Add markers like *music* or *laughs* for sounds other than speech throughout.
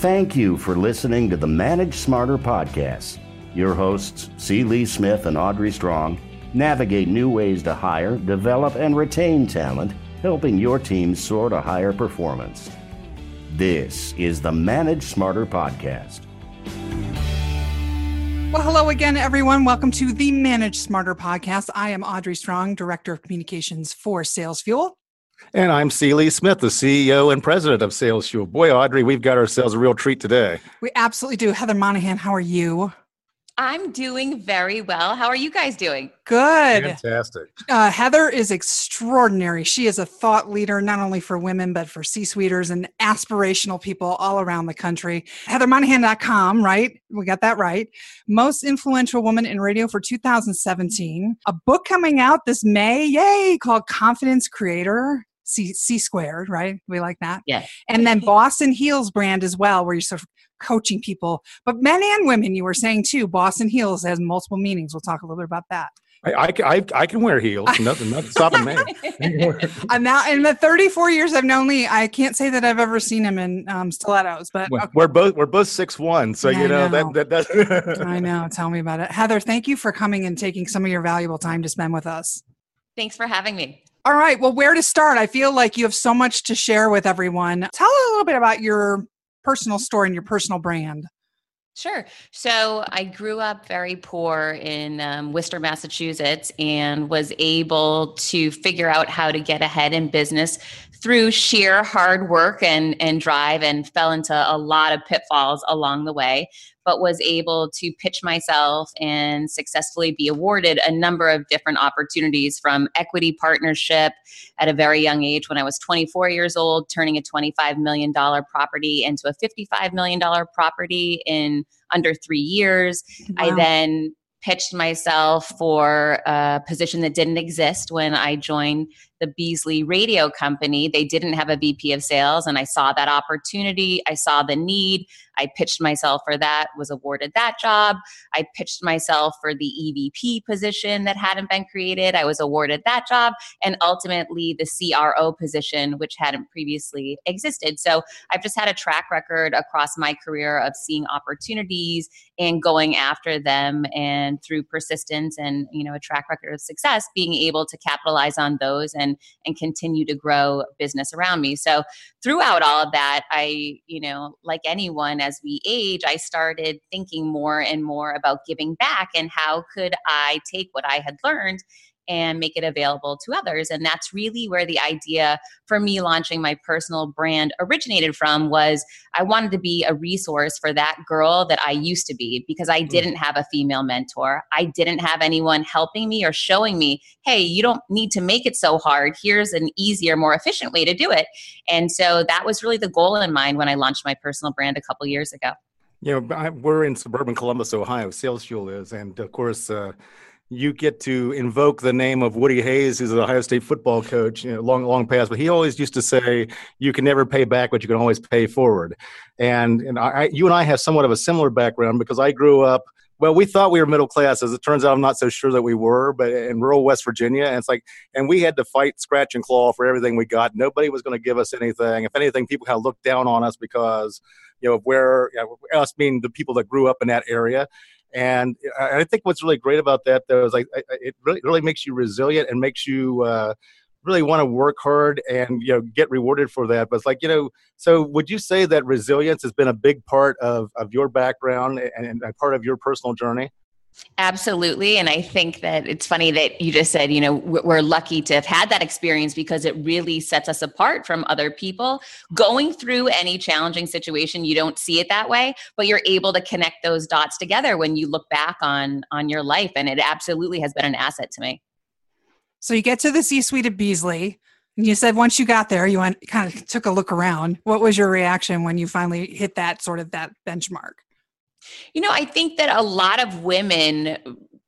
Thank you for listening to the Manage Smarter podcast. Your hosts, C. Lee Smith and Audrey Strong, navigate new ways to hire, develop, and retain talent, helping your team soar to higher performance. This is the Manage Smarter podcast. Well, hello again, everyone. Welcome to the Manage Smarter podcast. I am Audrey Strong, Director of Communications for Sales Fuel. And I'm C. Smith, the CEO and President of Sales Fuel. Boy, Audrey, we've got ourselves a real treat today. We absolutely do. Heather Monahan, how are you? I'm doing very well. How are you guys doing? Good. Fantastic. Uh, Heather is extraordinary. She is a thought leader, not only for women, but for C suiters and aspirational people all around the country. HeatherMonahan.com, right? We got that right. Most influential woman in radio for 2017. A book coming out this May, yay, called Confidence Creator. C, C squared, right? We like that. Yeah. And then Boss in Heels brand as well, where you're sort of coaching people, but men and women, you were saying too. Boss in Heels has multiple meanings. We'll talk a little bit about that. I, I, I, I can wear heels. Nothing, nothing stopping me. *laughs* *laughs* I'm now in the 34 years I've known Lee. I can't say that I've ever seen him in um, stilettos, but okay. we're both we're both six one, so Yeah, I you know, know. that that does. *laughs* I know. Tell me about it, Heather. Thank you for coming and taking some of your valuable time to spend with us. Thanks for having me. All right. Well, where to start? I feel like you have so much to share with everyone. Tell a little bit about your personal story and your personal brand. Sure. So I grew up very poor in um, Worcester, Massachusetts, and was able to figure out how to get ahead in business through sheer hard work and, and drive, and fell into a lot of pitfalls along the way. But was able to pitch myself and successfully be awarded a number of different opportunities from equity partnership at a very young age when I was 24 years old, turning a $25 million property into a $55 million property in under three years. I then pitched myself for a position that didn't exist when I joined the Beasley Radio Company. They didn't have a VP of sales, and I saw that opportunity. I saw the need. I pitched myself for that, was awarded that job. I pitched myself for the EVP position that hadn't been created. I was awarded that job, and ultimately the CRO position, which hadn't previously existed. So I've just had a track record across my career of seeing opportunities and going after them and through persistence and you know a track record of success being able to capitalize on those and and continue to grow business around me. So throughout all of that i you know like anyone as we age i started thinking more and more about giving back and how could i take what i had learned and make it available to others and that's really where the idea for me launching my personal brand originated from was I wanted to be a resource for that girl that I used to be because I didn't have a female mentor. I didn't have anyone helping me or showing me, hey, you don't need to make it so hard. Here's an easier, more efficient way to do it. And so that was really the goal in mind when I launched my personal brand a couple years ago. You know, I, we're in suburban Columbus, Ohio. Sales Fuel is, and of course, uh, you get to invoke the name of Woody Hayes, who's an Ohio State football coach, you know, long, long past. But he always used to say, "You can never pay back, but you can always pay forward." And and I, you and I have somewhat of a similar background because I grew up. Well, we thought we were middle class. As it turns out, I'm not so sure that we were. But in rural West Virginia, and it's like, and we had to fight, scratch and claw for everything we got. Nobody was going to give us anything. If anything, people kind of looked down on us because you know, where you know, us being the people that grew up in that area. And I I think what's really great about that, though, is like it really really makes you resilient and makes you uh, really want to work hard and you know get rewarded for that. But it's like you know, so would you say that resilience has been a big part of of your background and, and a part of your personal journey? Absolutely. And I think that it's funny that you just said, you know, we're lucky to have had that experience because it really sets us apart from other people. Going through any challenging situation, you don't see it that way, but you're able to connect those dots together when you look back on on your life and it absolutely has been an asset to me. So you get to the C suite of Beasley. And you said once you got there, you went kind of took a look around. What was your reaction when you finally hit that sort of that benchmark? You know, I think that a lot of women,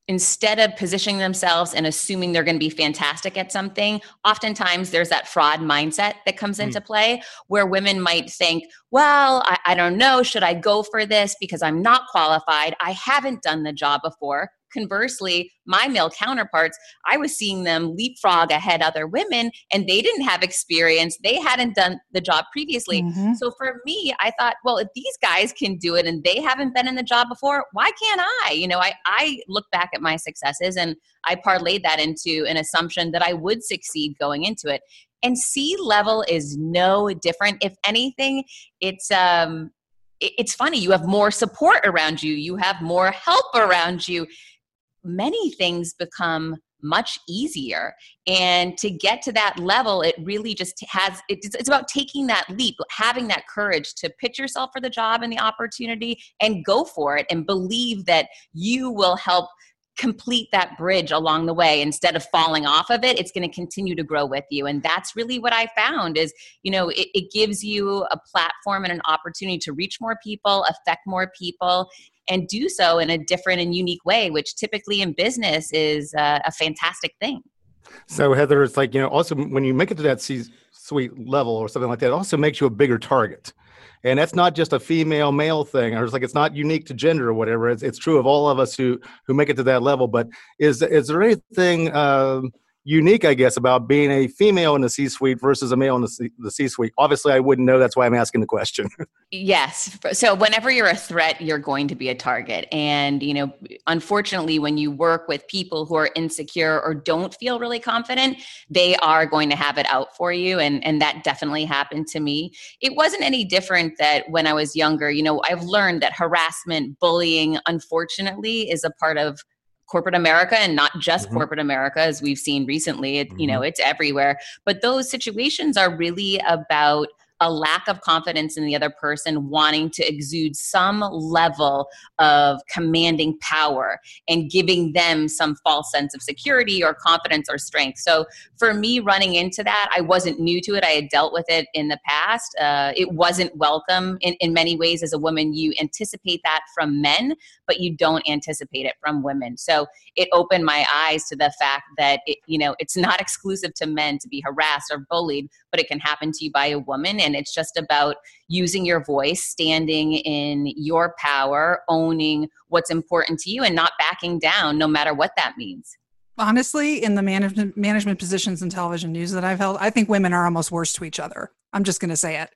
instead of positioning themselves and assuming they're going to be fantastic at something, oftentimes there's that fraud mindset that comes into mm. play where women might think, well, I, I don't know, should I go for this because I'm not qualified? I haven't done the job before. Conversely, my male counterparts, I was seeing them leapfrog ahead other women and they didn't have experience. They hadn't done the job previously. Mm-hmm. So for me, I thought, well, if these guys can do it and they haven't been in the job before, why can't I? You know, I, I look back at my successes and I parlayed that into an assumption that I would succeed going into it. And C level is no different. If anything, it's um it's funny you have more support around you you have more help around you many things become much easier. And to get to that level it really just has it's, about taking that leap having that courage to pitch yourself for the job and the opportunity and go for it and believe that you will help complete that bridge along the way. Instead of falling off of it it's going to continue to grow with you. And that's really what i found is you know it, it, gives you a platform and an opportunity to reach more people affect more people and do so in a different and unique way which typically in business is uh, a fantastic thing. So heather it's like you know also when you make it to that c suite level or something like that it also makes you a bigger target. And that's not just a female male thing or it's like it's not unique to gender or whatever. It's, it's true of all of us who who make it to that level. But is is there anything um, unique, I guess, about being a female in the C suite versus a male in the C, suite? Obviously, I wouldn't know. That's why I'm asking the question. *laughs* yes. So, whenever you're a threat, you're going to be a target. And, you know, unfortunately, when you work with people who are insecure or don't feel really confident, they are going to have it out for you. And, and that definitely happened to me. It wasn't any different that when I was younger, you know, I've learned that harassment, bullying, unfortunately, is a part of corporate America and not just mm-hmm. corporate America, as we've seen recently. It, mm-hmm. You know, mm-hmm. it's everywhere. But those situations are really about a lack of confidence in the other person wanting to exude some level of commanding power and giving them some false sense of security or confidence or strength. So for me, running into that, I wasn't new to it. I had dealt with it in the past. Uh, it wasn't welcome in, in many ways as a woman. You anticipate that from men, but you don't anticipate it from women. So it opened my eyes to the fact that it, you know it's not *laughs* exclusive to men to be harassed or bullied, but it can happen to you by a woman and it's just about using your voice standing in your power owning what's important to you and not backing down no matter what that means honestly in the management management positions in television news that i've held i think women are almost worse to each other i'm just going to say it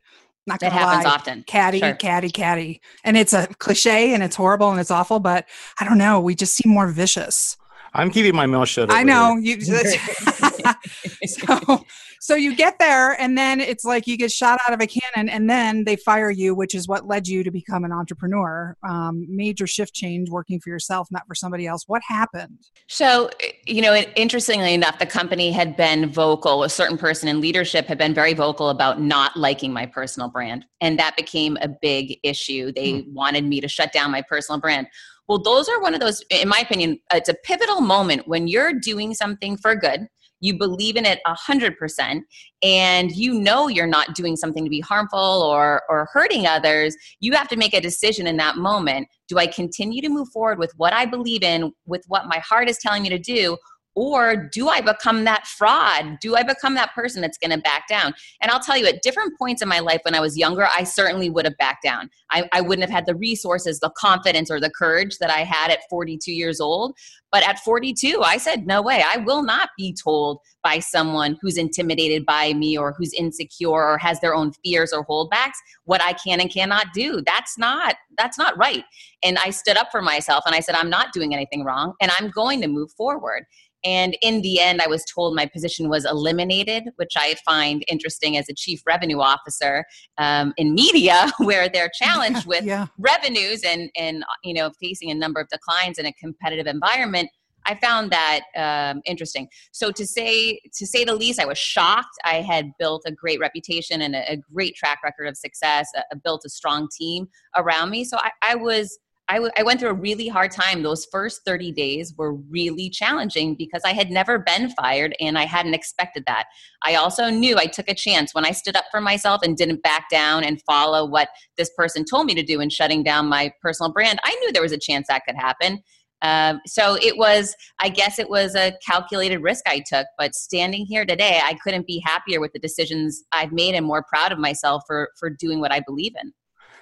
not that happens lie. often catty sure. catty catty and it's a cliche and it's horrible and it's awful but i don't know we just seem more vicious I'm keeping my mouth shut. I know you. *laughs* *laughs* so, so you get there, and then it's like you get shot out of a cannon, and then they fire you, which is what led you to become an entrepreneur. Um, major shift change, working for yourself, not for somebody else. What happened? So, you know, interestingly enough, the company had been vocal. A certain person in leadership had been very vocal about not liking my personal brand, and that became a big issue. They hmm. wanted me to shut down my personal brand. Well, those are one of those, in my opinion, it's a pivotal moment when you're doing something for good. You believe in it a hundred percent, and you know you're not doing something to be harmful or or hurting others. You have to make a decision in that moment. Do I continue to move forward with what I believe in, with what my heart is telling me to do, or do I become that fraud? Do I become that person that's going to back down? And I'll tell you, at different points in my life when I was younger, I certainly would have backed down. I, I wouldn't have had the resources, the confidence, or the courage that I had at 42 years old. But at 42, I said, no way, I will not be told by someone who's intimidated by me or who's insecure or has their own fears or holdbacks what I can and cannot do. That's not that's not right. And I stood up for myself and I said, I'm not doing anything wrong and I'm going to move forward. And in the end, I was told my position was eliminated, which I find interesting as a chief revenue officer um, in media, *laughs* where they're *laughs* challenged with yeah. revenues and and you know facing a number of declines in a competitive environment. I found that um, interesting. So to say to say the least, I was shocked. I had built a great reputation and a, a great track record of success. Uh, built a strong team around me. So I, I was I, w- I went through a really hard time. Those first 30 days were really challenging because I had never been fired and I hadn't expected that. I also knew I took a chance when I stood up for myself and didn't back down and follow what this person told me to do in shutting down my personal brand. I knew there was a chance that could happen. Um, so it was, I guess it was a calculated risk I took, but standing here today, I couldn't be happier with the decisions I've made and more proud of myself for, for doing what I believe in.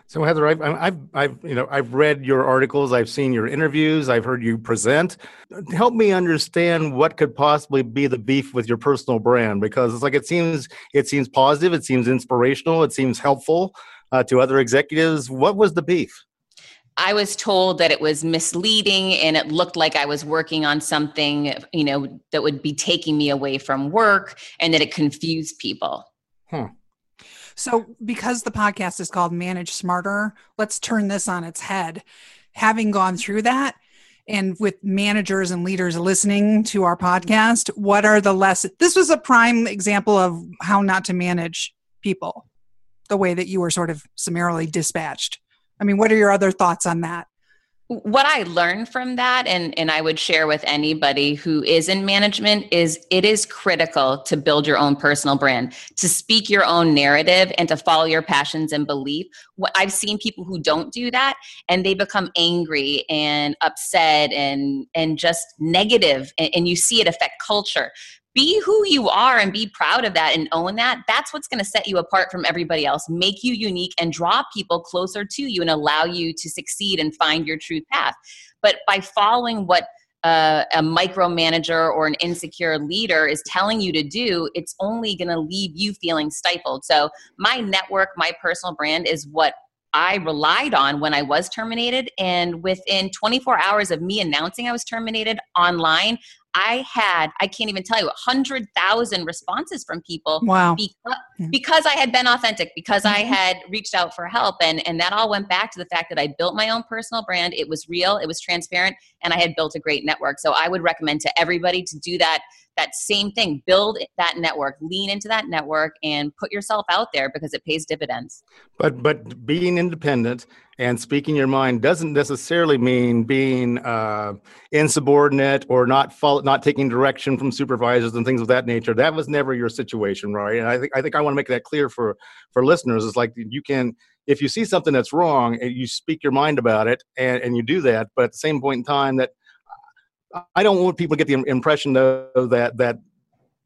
So Heather, I've, I've, I've, you know, I've read your articles, I've seen your interviews, I've heard you present. Help me understand what could possibly be the beef with your personal brand, because it's like it seems, it seems positive, it seems inspirational, it seems helpful uh, to other executives. What was the beef? I was told that it was misleading and it looked like I was working on something, you know, that would be taking me away from work and that it confused people. Hmm. So, because the podcast is called Manage Smarter, let's turn this on its head. Having gone through that, and with managers and leaders listening to our podcast, what are the lessons? This was a prime example of how not to manage people the way that you were sort of summarily dispatched. I mean, what are your other thoughts on that? what I learned from that, and, and I would share with anybody who is in management, is it is critical to build your own personal brand, to speak your own narrative, and to follow your passions and belief. What I've seen people who don't do that, and they become angry and upset and and just negative, and, and you see it affect culture be who you are and be proud of that and own that that's what's going to set you apart from everybody else make you unique and draw people closer to you and allow you to succeed and find your true path but by following what uh, a micromanager or an insecure leader is telling you to do, it's only going to leave you feeling stifled. So, my network, my personal brand is what I relied on when I was terminated. And within 24 hours of me announcing I was terminated online, I had, I can't even tell you, 100,000 responses from people. Wow. Because, because I had been authentic, because I mm-hmm. had reached out for help. And, and that all went back to the fact that I built my own personal brand. It was real, it was transparent, and I had built a great network. So I would recommend to everybody to do that that same thing. Build that network lean into that network and put yourself out there because it pays dividends. But but being independent and speaking your mind doesn't necessarily mean being uh, insubordinate or not follow, not taking direction from supervisors and things of that nature. That was never your situation right and i think i think i want to make that clear for for listeners. It's like you can if you see something that's wrong you speak your mind about it and, and you do that. But at the same point in time that I don't want people to get the impression though that that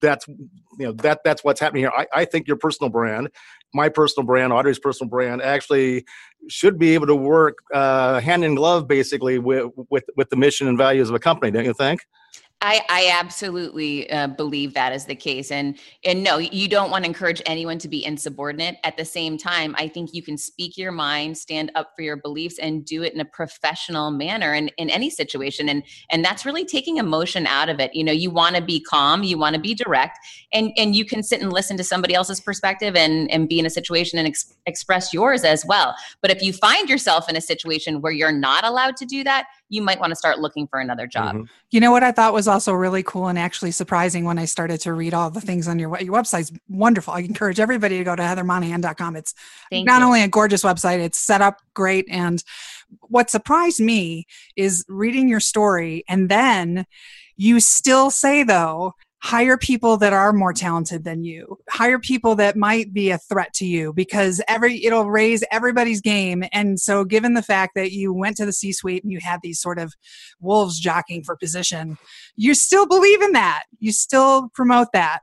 that's you know that that's what's happening here. I, I think your personal brand, my personal brand, Audrey's personal brand, actually should be able to work uh, hand in glove, basically with with with the mission and values of a company. Don't you think? I, I absolutely uh, believe that is the case, and and no, you don't want to encourage anyone to be insubordinate. At the same time, I think you can speak your mind, stand up for your beliefs, and do it in a professional manner in, in any situation. And and that's really taking emotion out of it. You know, you want to be calm, you want to be direct, and and you can sit and listen to somebody else's perspective and and be in a situation and ex- express yours as well. But if you find yourself in a situation where you're not allowed to do that, you might want to start looking for another job. Mm-hmm. You know what I thought was also really cool and actually surprising when I started to read all the things on your your website's wonderful. I encourage everybody to go to heathermonahan.com. It's Thank not you. only a gorgeous website, it's set up great and what surprised me is reading your story and then you still say though hire people that are more talented than you. Hire people that might be a threat to you because every it'll raise everybody's game. And so given the fact that you went to the c suite and you had these sort of wolves jockeying for position you still believe in that. You still promote that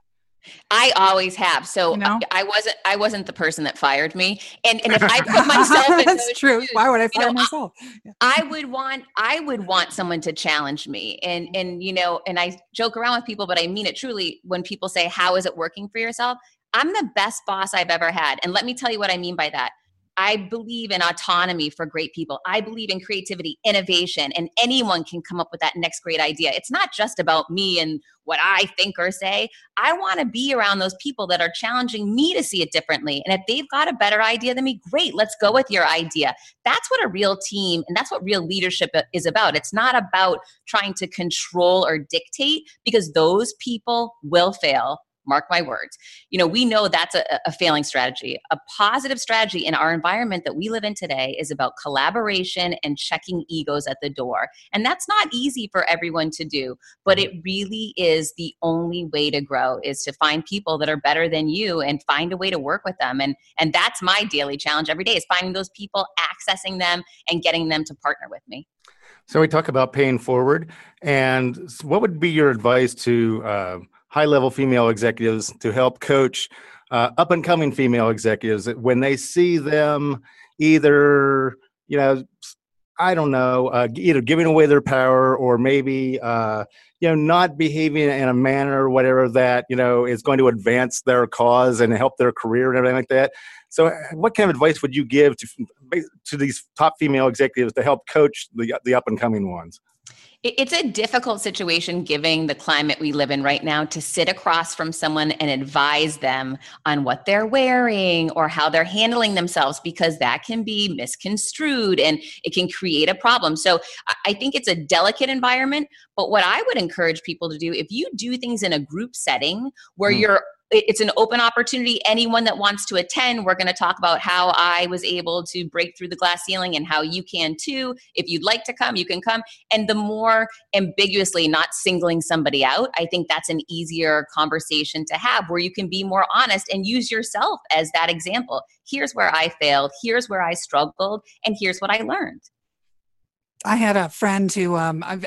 I always have. So you know? I wasn't I wasn't the person that fired me. And and if I *laughs* put myself in That's true. Shoes, Why would I fire know, myself? Yeah. I would want I would want someone to challenge me. And and you know, and I joke around with people, but I mean it truly when people say, How is it working for yourself? I'm the best boss I've ever had. And let me tell you what I mean by that. I believe in autonomy for great people. I believe in creativity, innovation, and anyone can come up with that next great idea. It's not just about me and what I think or say. I want to be around those people that are challenging me to see it differently. And if they've got a better idea than me, great, let's go with your idea. That's what a real team and that's what real leadership is about. It's not about trying to control or dictate because those people will fail mark my words. You know we know that's a, a, failing strategy. A positive strategy in our environment that we live in today is about collaboration and checking egos at the door. And that's not easy for everyone to do but it really is the only way to grow is to find people that are better than you and find a way to work with them. And and that's my daily challenge every day is finding those people accessing them and getting them to partner with me. So we talk about paying forward and what would be your advice to uh, high level female executives to help coach uh, up and coming female executives when they see them either you know I don't know, uh, either giving away their power or maybe uh, you know not behaving in a manner or whatever that you know is going to advance their cause and help their career and everything like that. So, uh, what kind of advice would you give to to these top female executives to help coach the the up and coming ones? It's a difficult situation given the climate we live in right now to sit across from someone and advise them on what they're wearing or how they're handling themselves because that can be misconstrued and it can create a problem. So I think it's a delicate environment. But what I would encourage people to do, if you do things in a group setting where mm. you're it's an open opportunity. Anyone that wants to attend, we're going to talk about how I was able to break through the glass ceiling and how you can too. If you'd like to come, you can come. And the more ambiguously not singling somebody out, I think that's an easier conversation to have where you can be more honest and use yourself as that example. Here's where I failed, here's where I struggled, and here's what I learned. I had a friend who um, uh,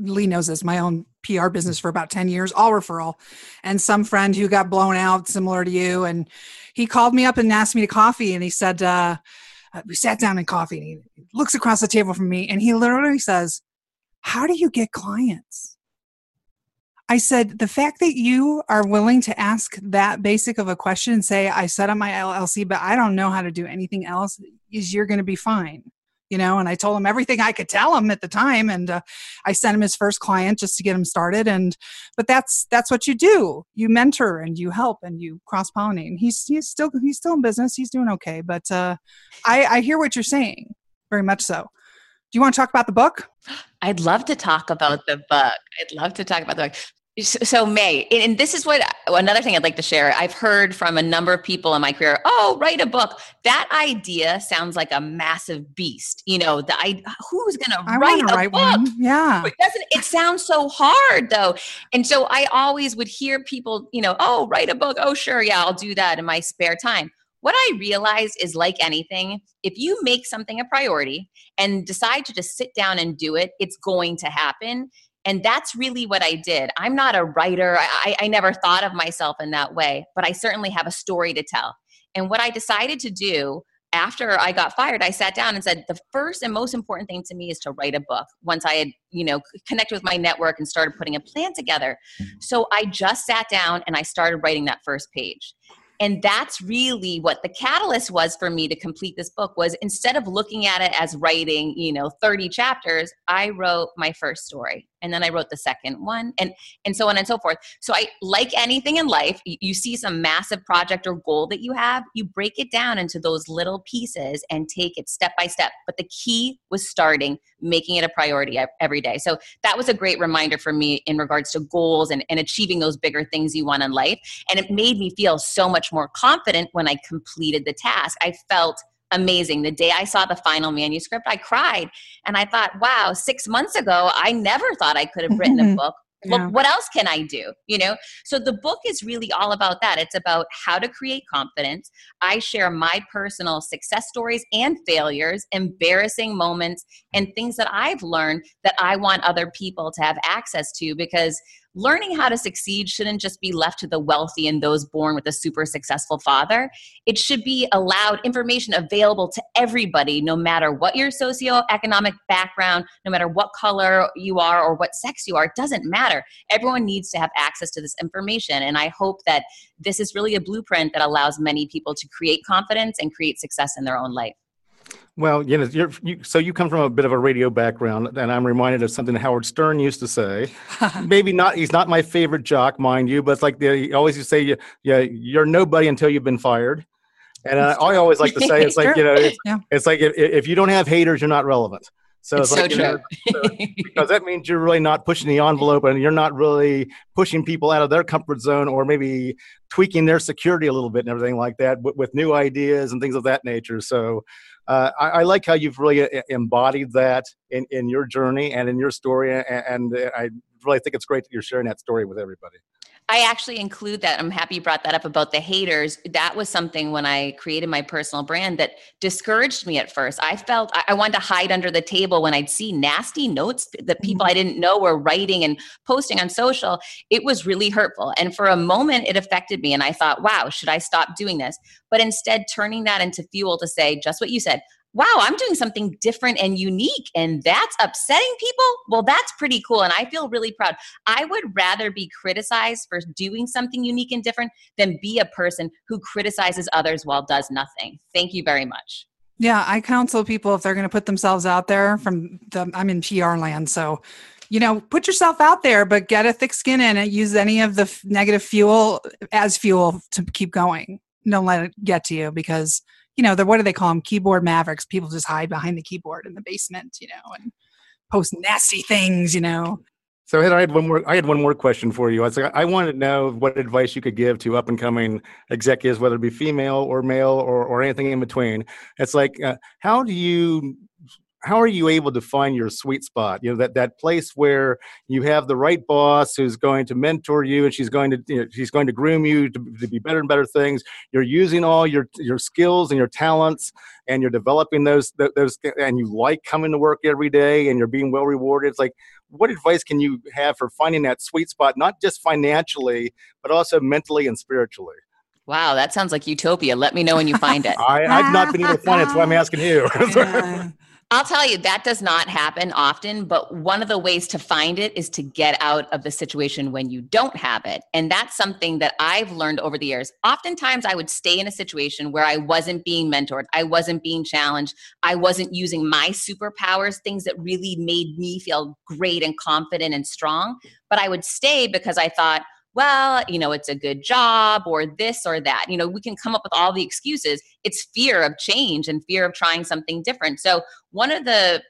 Lee knows this, my own PR business for about 10 years, all referral, and some friend who got blown out similar to you. And he called me up and asked me to coffee. And he said, uh, uh we sat down in coffee and he looks across the table from me and he literally says, How do you get clients? I said, The fact that you are willing to ask that basic of a question and say, I set up my LLC, but I don't know how to do anything else, is you're going to be fine you know and i told him everything i could tell him at the time and uh, i sent him his first client just to get him started and but that's that's what you do you mentor and you help and you cross pollinate he's he's still he's still in business he's doing okay but uh, i i hear what you're saying very much so do you want to talk about the book *gasps* I'd love to talk about the book. I'd love to talk about the book. So May, and this is what another thing I'd like to share. I've heard from a number of people in my career, "Oh, write a book." That idea sounds like a massive beast. You know, the I, who's going to write a write book? One. Yeah, it doesn't. It sounds so hard though, and so I always would hear people, you know, "Oh, write a book." Oh, sure, yeah, I'll do that in my spare time. What I realize is like anything, if you make something a priority and decide to just sit down and do it, it's going to happen and that's really what I did. I'm not a writer. I, I, never thought of myself in that way, but I certainly have a story to tell. And what I decided to do after I got fired, I sat down and said, the first and most important thing to me is to write a book. Once I had, you know, connected with my network and started putting a plan together. So I just sat down and I started writing that first page and that's really what the catalyst was for me to complete this book was instead of looking at it as writing you know 30 chapters i wrote my first story and then i wrote the second one and and so on and so forth. So i like anything in life you see some massive project or goal that you have you break it down into those little pieces and take it step by step. But the key was starting making it a priority every day. So that was a great reminder for me in regards to goals and, and achieving those bigger things you want in life. And it made me feel so much more confident when i completed the task. I felt amazing. The day I saw the final manuscript, I cried. And I thought, wow, six months ago, I never thought I could have written a *laughs* book. Yeah. what else can i do you know? So the book is really all about that. It's about how to create confidence. I share my personal success stories and failures embarrassing moments and things that i've learned that i want other people to have access to because learning how to succeed shouldn't just be left to the wealthy and those born with a super successful father. It should be allowed information available to everybody, no matter what your socioeconomic background, no matter what color you are or what sex you are. It doesn't matter. Everyone needs to have access to this information. And I hope that this is really a blueprint that allows many people to create confidence and create success in their own life. Well, you know, you, so you come from a bit of a radio background, and I'm reminded of something Howard Stern used to say. *laughs* Maybe not, he's not my favorite jock, mind you, but it's like the, he always used to say, yeah, you're nobody until you've been fired. And I, I, always like to say, it's like, you know, it's, *laughs* yeah. it's like if, if you don't have haters, you're not relevant. So it's, it's like, so. Know, so, *laughs* because that means you're really not pushing the envelope and you're not really pushing people out of their comfort zone or maybe tweaking their security a little bit and everything like that with, with new ideas and things of that nature. So uh, I, I, like how you've really uh, embodied that in, in your journey and in your story. And, and I really I think it's great that you're sharing that story with everybody. I actually include that. I'm happy you brought that up about the haters. That was something when I created my personal brand that discouraged me at first. I felt I wanted to hide under the table when I'd see nasty notes that people I Mm-hmm. didn't know were writing and posting on social. It was really hurtful. And for a moment, it affected me. And I thought, wow, should I stop doing this? But instead, turning that into fuel to say just what you said wow, I'm doing something different and unique, and that's upsetting people. Well, that's pretty cool. And I feel really proud. I would rather be criticized for doing something unique and different than be a person who criticizes others while does nothing. Thank you very much. Yeah, I counsel people if they're going to put themselves out there from the I'm in PR land, so you know, put yourself out there, but get a thick skin in it. Use any of the f- negative fuel as fuel to keep going. Don't let it get to you because you know, the what do they call them? Keyboard mavericks. People just hide behind the keyboard in the basement, you know, and post nasty things, you know. So I had one more. I had one more question for you. I was like, I wanted to know what advice you could give to up and coming executives, whether it be female or male or, or anything in between. It's like, uh, how do you, how are you able to find your sweet spot? You know, that that place where you have the right boss who's going to mentor you, and she's going to, you know, she's going to groom you to, to be better and better things. You're using all your your skills and your talents, and you're developing those those, and you like coming to work every day, and you're being well rewarded. It's like what advice can you have for finding that sweet spot, not just financially, but also mentally and spiritually? Wow, that sounds like utopia. Let me know when you find it. *laughs* I, I've not been able to find it, so I'm asking you. *laughs* Yeah. I'll tell you, that does not happen often, but one of the ways to find it is to get out of the situation when you don't have it. And that's something that I've learned over the years. Oftentimes, I would stay in a situation where I wasn't being mentored, I wasn't being challenged, I wasn't using my superpowers, things that really made me feel great and confident and strong. But I would stay because I thought, well, you know, it's a good job or this or that. You know, we can come up with all the excuses. It's fear of change and fear of trying something different. So, one of the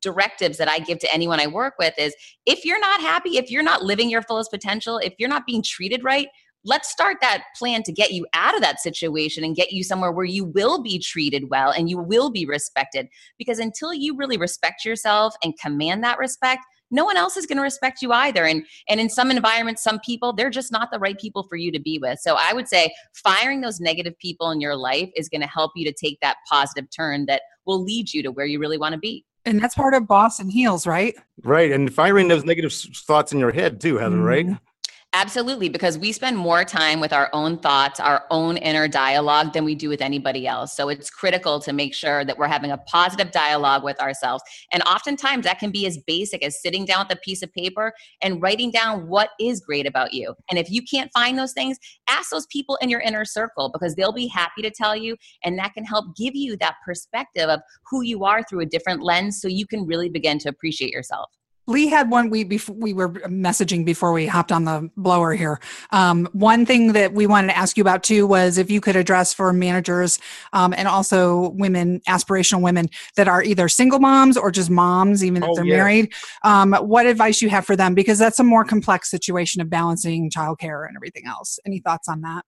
directives that I give to anyone I work with is if you're not happy, if you're not living your fullest potential, if you're not being treated right, let's start that plan to get you out of that situation and get you somewhere where you will be treated well and you will be respected. Because until you really respect yourself and command that respect, no one else is going to respect you either and and in some environments some people they're just not the right people for you to be with so i would say firing those negative people in your life is going to help you to take that positive turn that will lead you to where you really want to be And that's part of boss and heels, right? right, and firing those negative thoughts in your head too, Heather. Right? Mm-hmm. Absolutely, because we spend more time with our own thoughts, our own inner dialogue than we do with anybody else. So it's critical to make sure that we're having a positive dialogue with ourselves. And oftentimes that can be as basic as sitting down with a piece of paper and writing down what is great about you. And if you can't find those things, ask those people in your inner circle because they'll be happy to tell you. And that can help give you that perspective of who you are through a different lens so you can really begin to appreciate yourself. Lee had one we before we were messaging before we hopped on the blower here. Um, one thing that we wanted to ask you about too was if you could address for managers um, and also women, aspirational women that are either single moms or just moms, even if Oh, they're yes. married. Um, what advice you have for them because that's a more complex situation of balancing childcare and everything else. Any thoughts on that?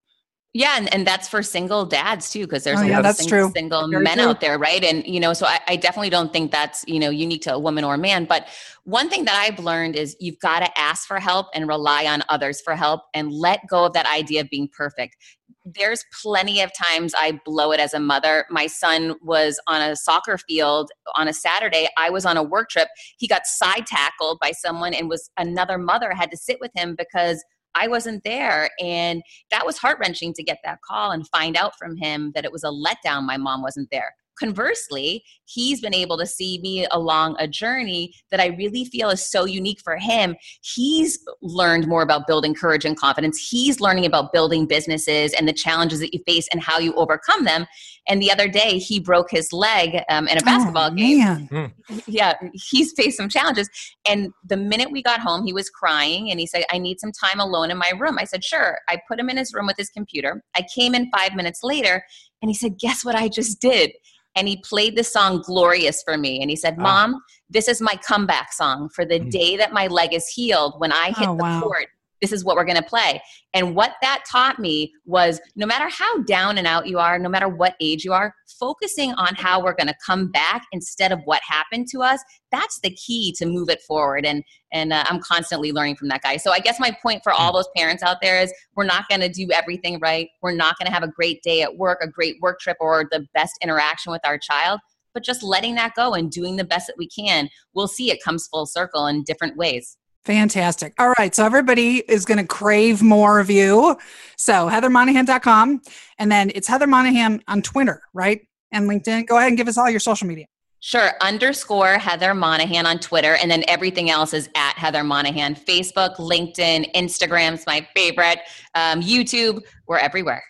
Yeah, and, and that's for single dads too, because there's Oh, a yeah, lot that's of true. single Very men true. out there, right? And you know, so I, I definitely don't think that's you know unique to a woman or a man. But one thing that I've learned is you've got to ask for help and rely on others for help, and let go of that idea of being perfect. There's plenty of times I blow it as a mother. My son was on a soccer field on a Saturday. I was on a work trip. He got side tackled by someone, and was another mother had to sit with him because I wasn't there. And that was heart wrenching to get that call and find out from him that it was a letdown my mom wasn't there. Conversely, he's been able to see me along a journey that I really feel is so unique for him. He's learned more about building courage and confidence. He's learning about building businesses and the challenges that you face and how you overcome them. And the other day, he broke his leg um, in a basketball oh, game Man. yeah, he's faced some challenges. And the minute we got home, he was crying and he said, I need some time alone in my room. I said, Sure. I put him in his room with his computer. I came in five minutes later and he said, Guess what I just did? And he played the song Glorious for me. And he said, Ah. Mom, this is my comeback song for the Mm. day that my leg is healed. When I hit Oh, the wow. court, this is what we're going to play. And what that taught me was no matter how down and out you are, no matter what age you are, focusing on how we're going to come back instead of what happened to us, that's the key to move it forward. And and uh, I'm constantly learning from that guy. So I guess my point for all those parents out there is we're not going to do everything right. We're not going to have a great day at work, a great work trip or the best interaction with our child but just letting that go and doing the best that we can, we'll see it comes full circle in different ways. Fantastic. All right. So everybody is going to crave more of you. So heathermonahan.com. And then it's Heather Monahan on Twitter, right? And LinkedIn. Go ahead and give us all your social media. Sure. Underscore Heather Monahan on Twitter. And then everything else is at Heather Monahan. Facebook, LinkedIn, Instagram's my favorite. Um, YouTube, we're everywhere.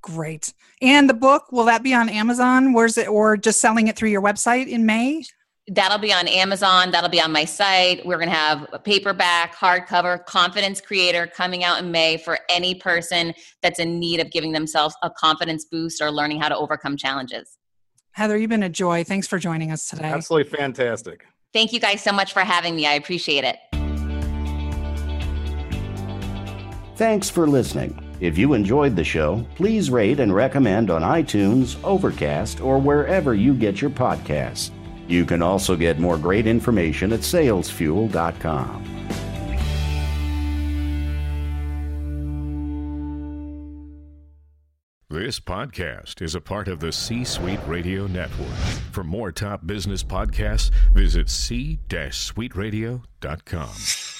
Great. And the book, will that be on Amazon? Where's it, or just selling it through your website in May? That'll be on Amazon. That'll be on my site. We're going to have a paperback, hardcover, Confidence Creator coming out in May for any person that's in need of giving themselves a confidence boost or learning how to overcome challenges. Heather, you've been a joy. Thanks for joining us today. Absolutely fantastic. Thank you guys so much for having me. I appreciate it. Thanks for listening. If you enjoyed the show, please rate and recommend on iTunes, Overcast, or wherever you get your podcasts. You can also get more great information at salesfuel.com. This podcast is a part of the C Suite Radio Network. For more top business podcasts, visit c-suiteradio.com.